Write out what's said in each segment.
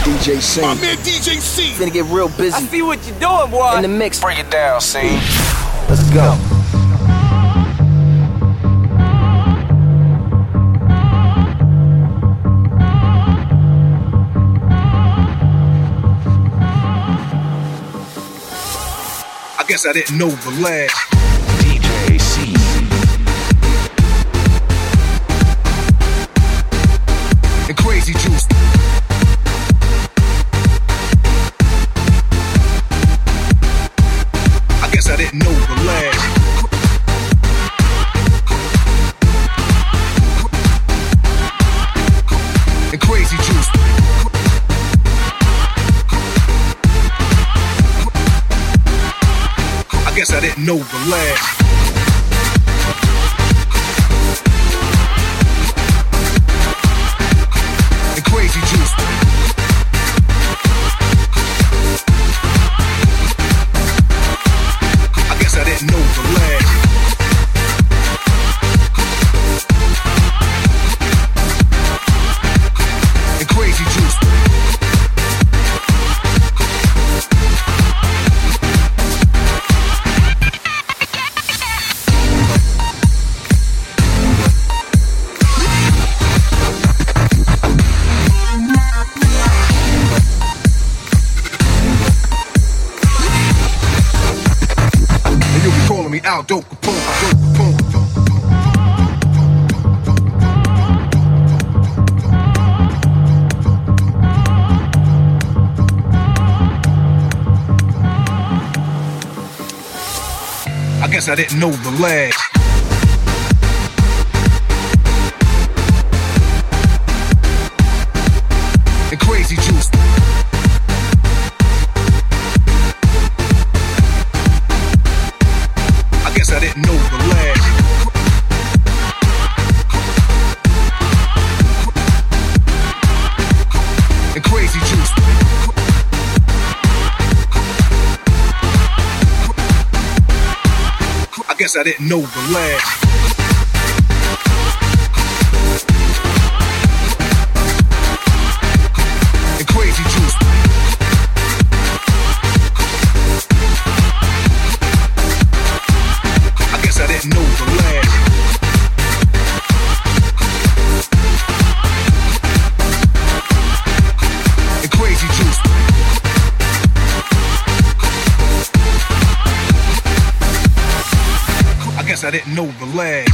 DJ C. My man DJ C. Finna get real busy. I see what you're doing, boy. In the mix. Break it down, C. Let's go. I guess I didn't know the last. Overlap. I guess I didn't know the lad. I didn't know the last. overlay.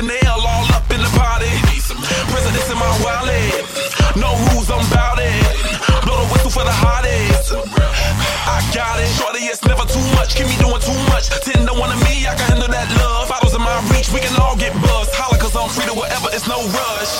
Chanel all up in the party. Presidents in my wallet. No rules, I'm about it. Blow the whistle for the hottest. I got it. Shorty, it's never too much. Keep me doing too much. Ten to one of me, I can handle that love. Bottles in my reach, we can all get buzzed. Holla, cause I'm free to whatever, it's no rush.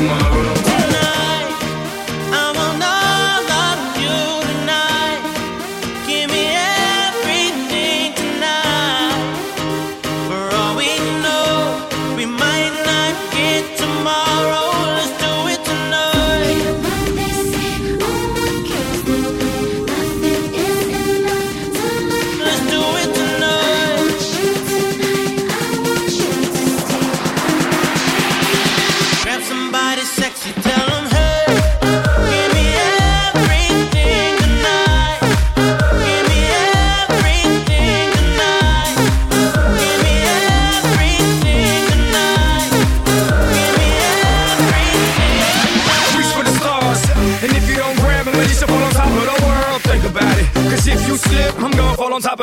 tomorrow.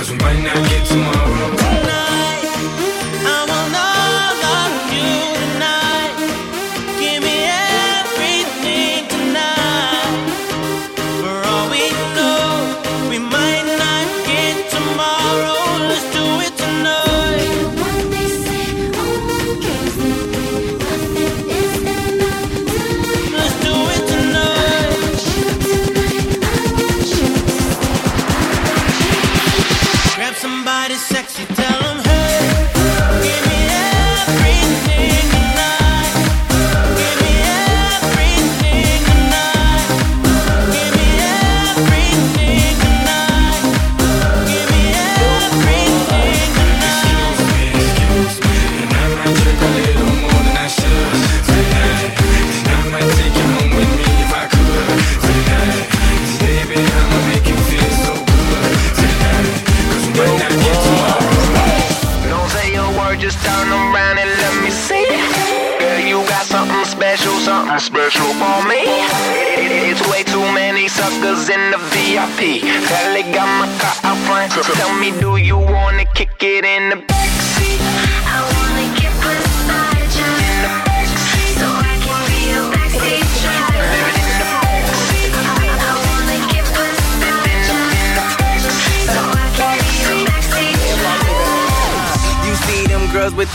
Cause we might not get tomorrow. Special for me. It's way too many suckers in the VIP. Kelly got my car out front. Tell me, do you wanna kick it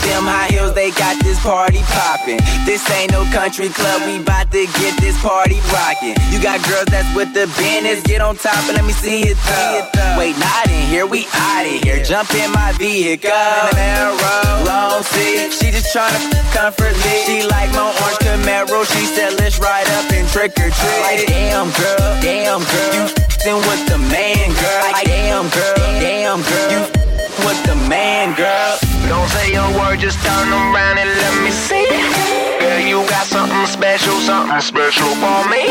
them high heels, they got this party poppin'. This ain't no country club, we bout to get this party rockin'. You got girls that's with the business, get on top and let me see it through. Wait, not in here, we outta here. Jump in my vehicle, Camaro, long seat. She just tryna comfort me. She like my orange Camaro, she said let's ride up and trick or treat. Like damn girl, damn girl, you f***ing with the man, girl. Like damn girl, damn girl, you f***ing with the man, girl. Don't say a word, just turn around and let me see. Girl, you got something special, something special for me.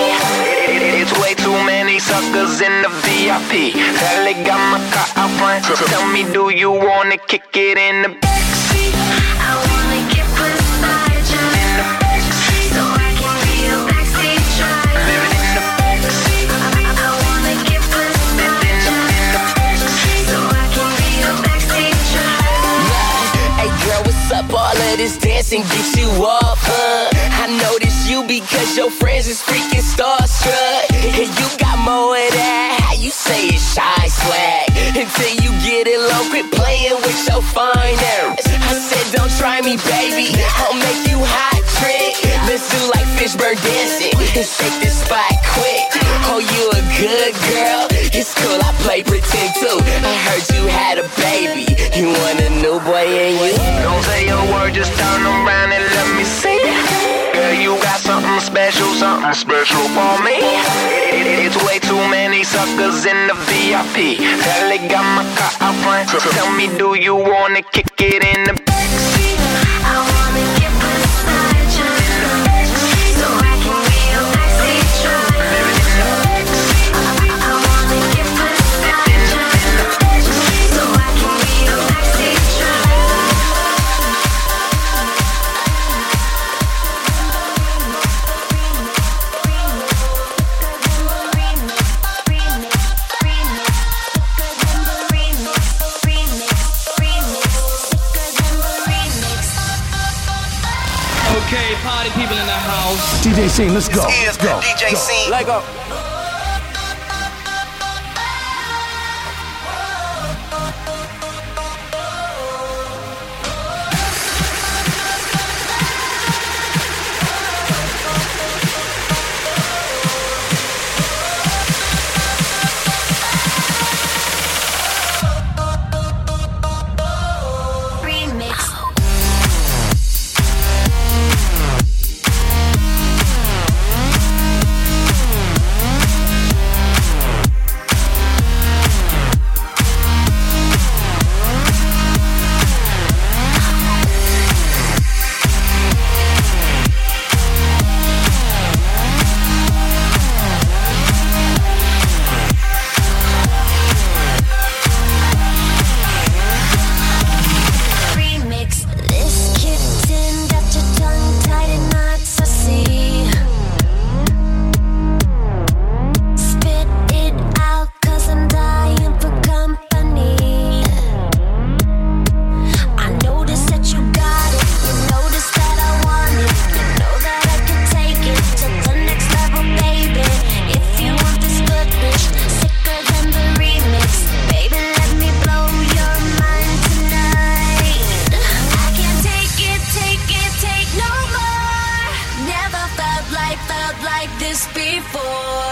It's way too many suckers in the VIP. Kelly got my car out front. Tell me, do you wanna kick it in the backseat? This dancing get you up, huh? I notice you because your friends is freaking starstruck. And you got more of that, you say it's shy swag. Until you get it low, quit playing with your fine. I said, don't try me, baby. I'll make you hot trick. Listen like Fishburne dancing and shake this spot quick. Oh, you a good girl? It's cool, I play pretend too. I heard you had a baby. You want a new boy in you? Don't say a word, just turn around and let me see. Girl, you got something special, something special for me. It's way too many suckers was in the VIP. Pally got my car out front. Tell me, do you wanna kick it in the back? Go. for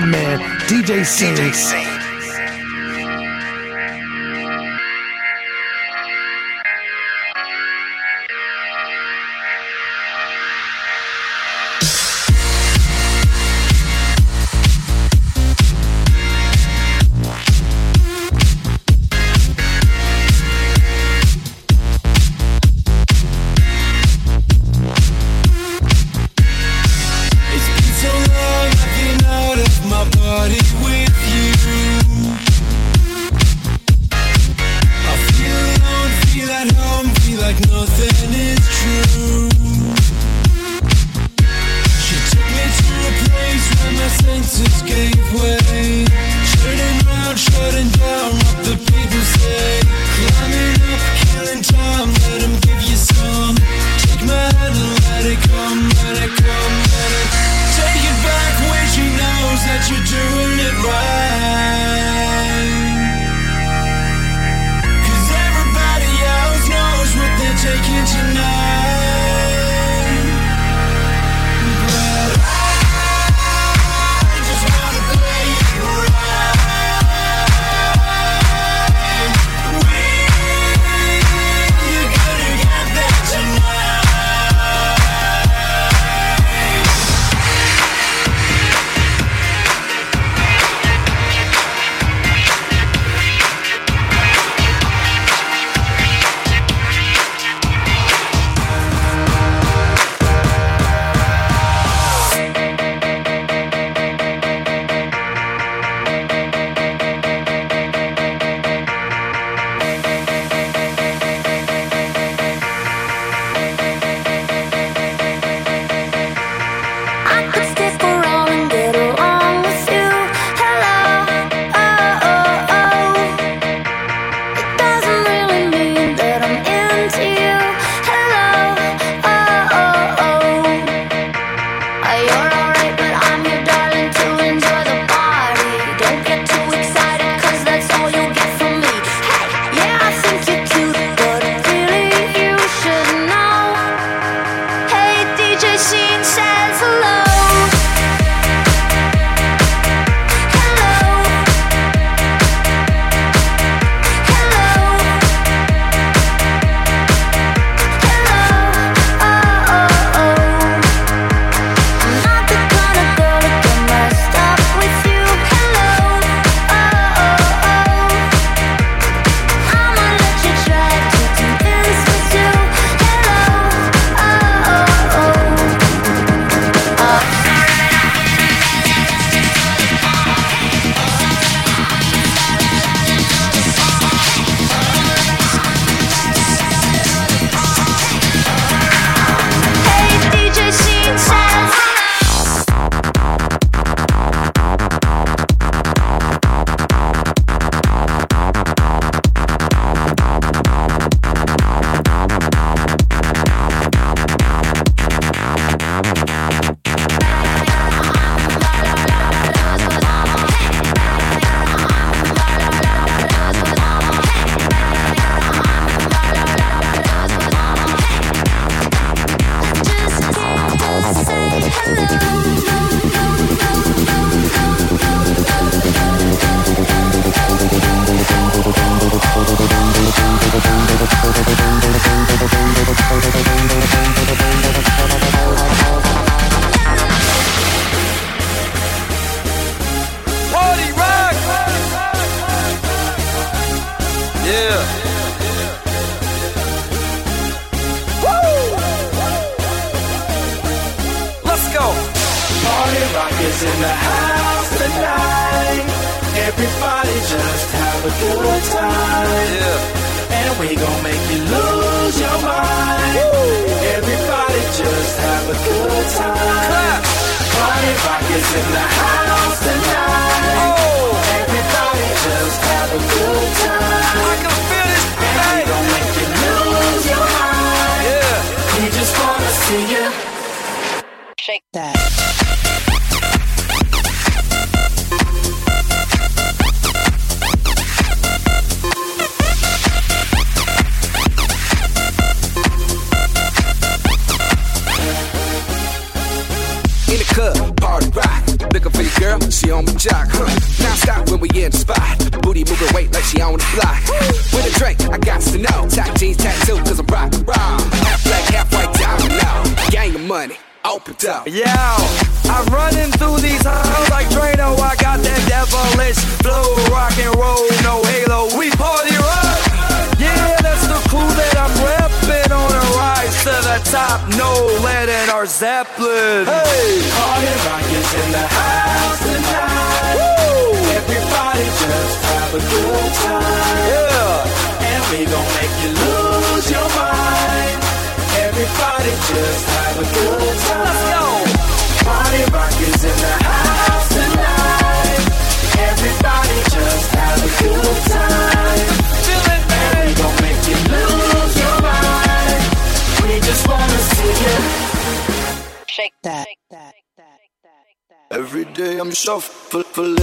my man, DJ Sing. In the house tonight. Zeppelin. Hey, shuffling. You're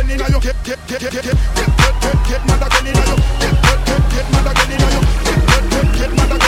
Get, get, you. Get get get get get get get get get, get, get, get, Get get get get get, get, get, get, Get get get get mad again.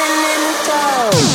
dancing in the dark.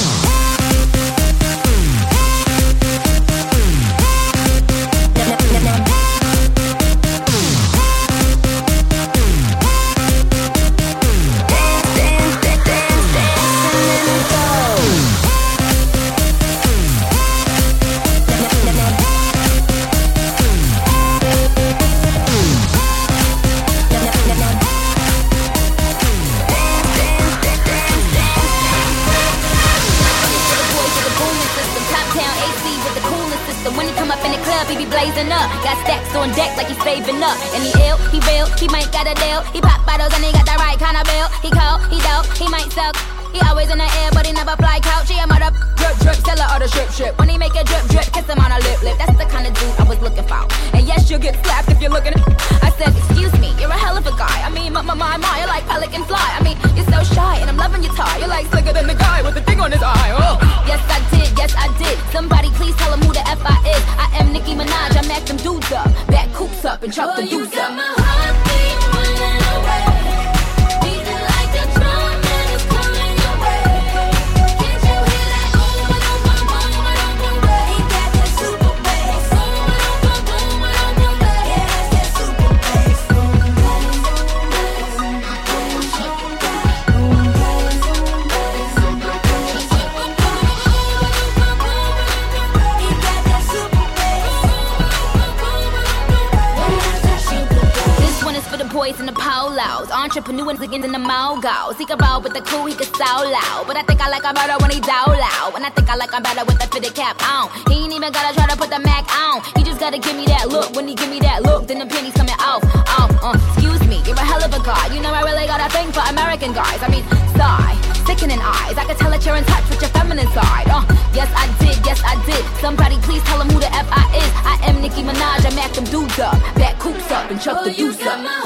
cap on. He ain't even gotta try to put the Mac on. He just gotta give me that look. When he give me that look, then the penny's coming off. off, uh, excuse me, you're a hell of a guy. You know I really got a thing for American guys. I mean, sigh, sickening eyes. I can tell that you're in touch with your feminine side. Uh, yes I did, yes I did. Somebody please tell him who the F I is. I am Nicki Minaj. I mac them dudes up, back coops up and chuck the deuce up.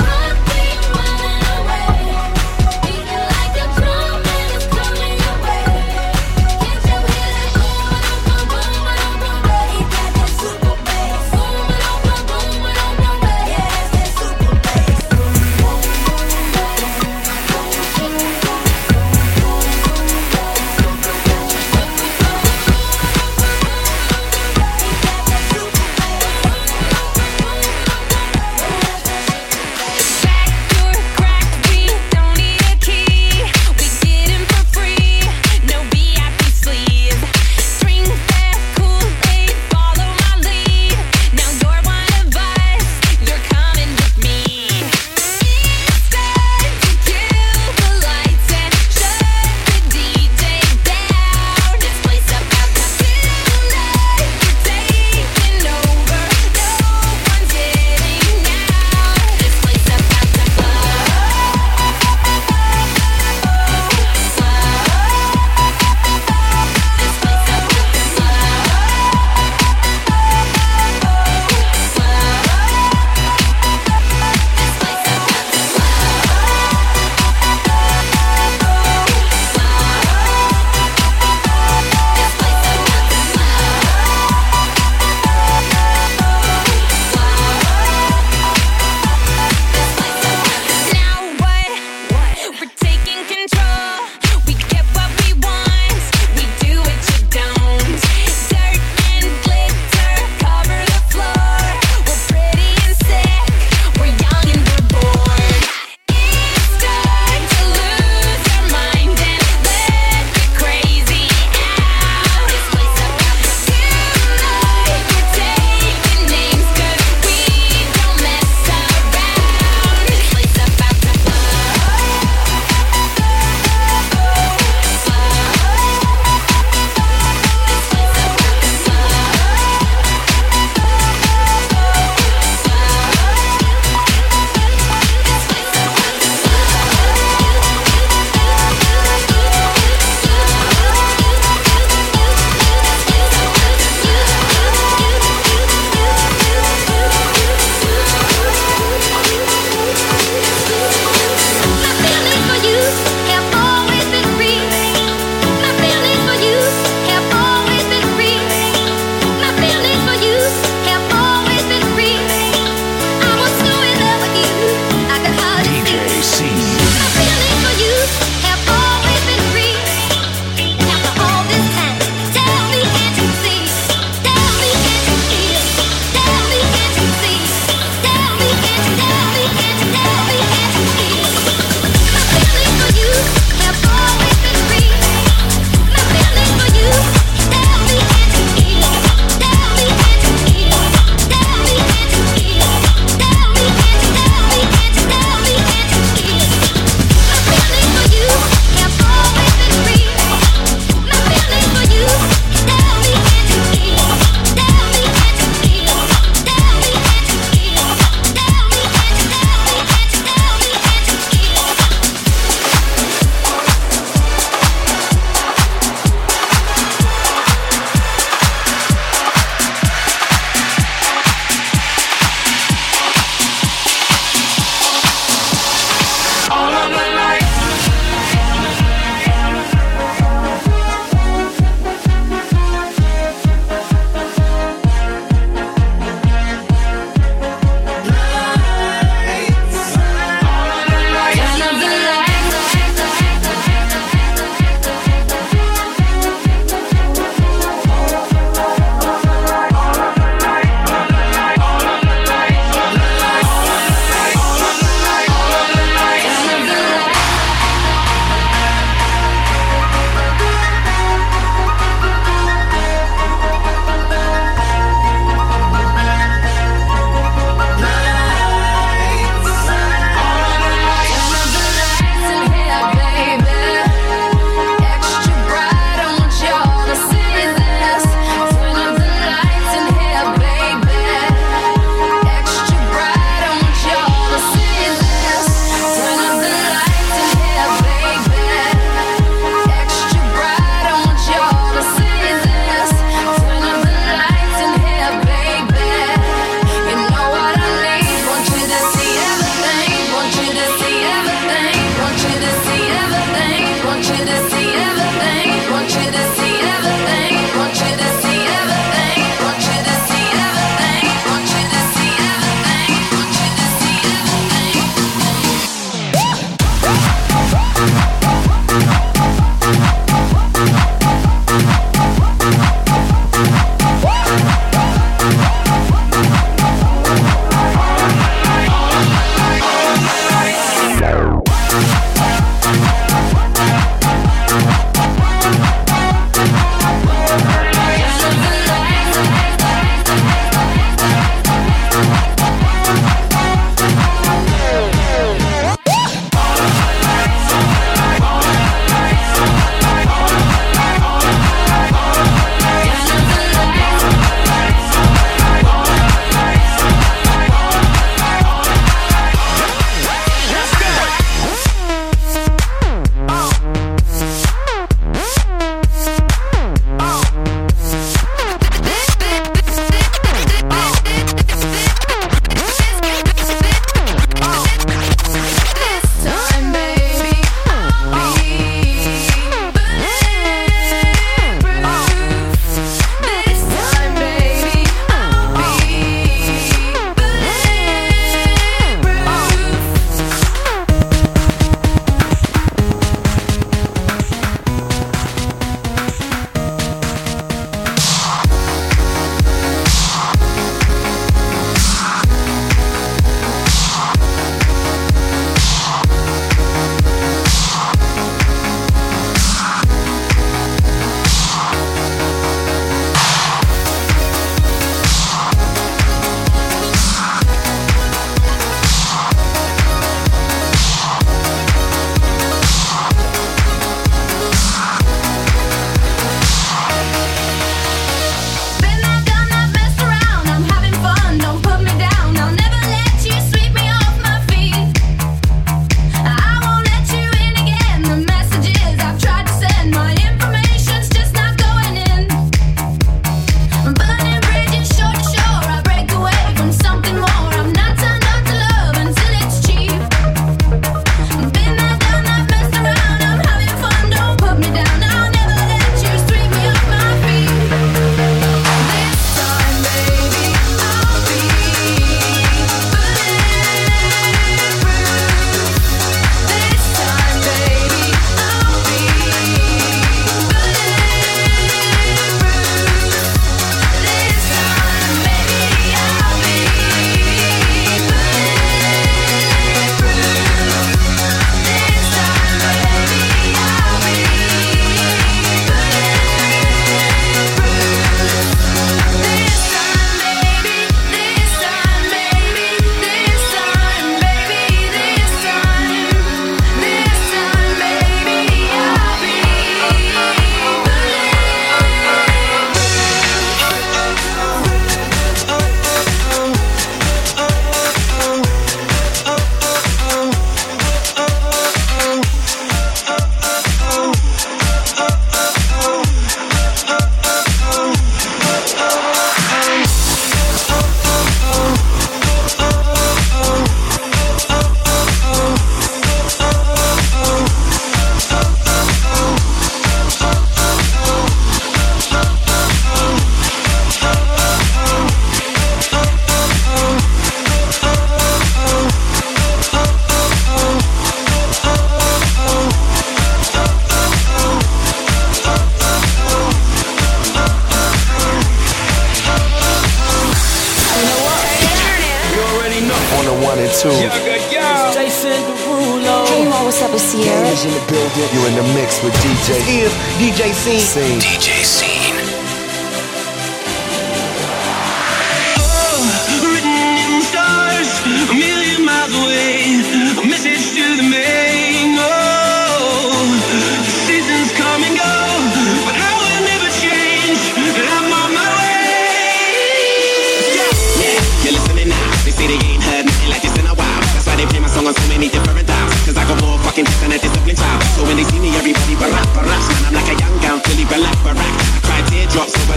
DJ. Is DJ Scene. Scene. DJ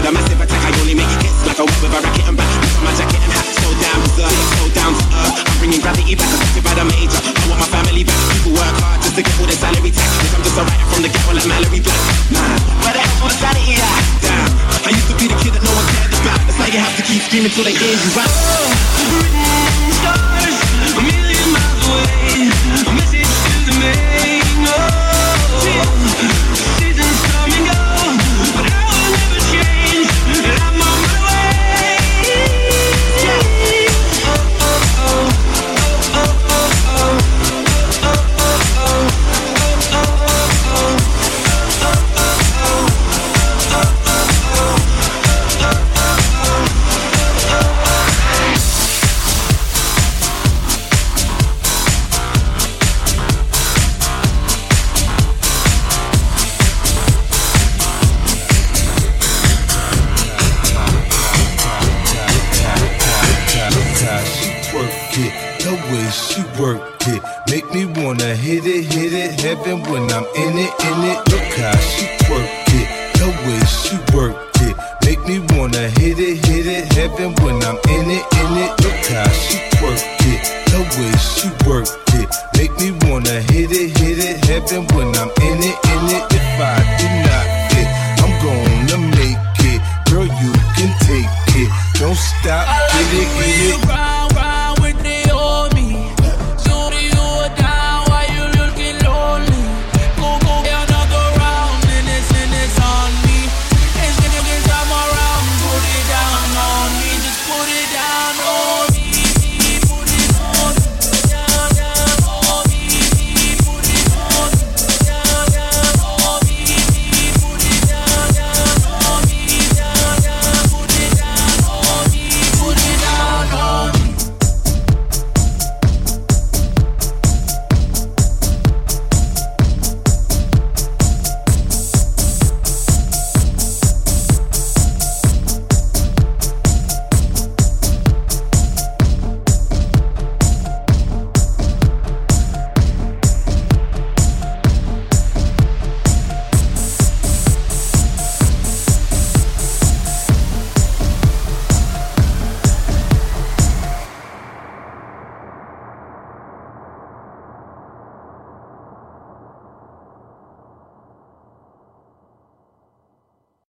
the massive attack. I only make it hits like a whip with a racket and back. Put my jacket and hat. So down to earth, so down to earth. I'm bringing gravity back, affected by the major. I want my family back. People work hard just to get all their salary tax. I'm just a writer from the ghetto like Mallory Black. Man, where the hell's the sanity at? Damn, I used to be the kid that no one cared about. That's why you have to keep screaming till they hear you out. Stars, a million miles away. A message heaven when I'm in it, in it. Look how she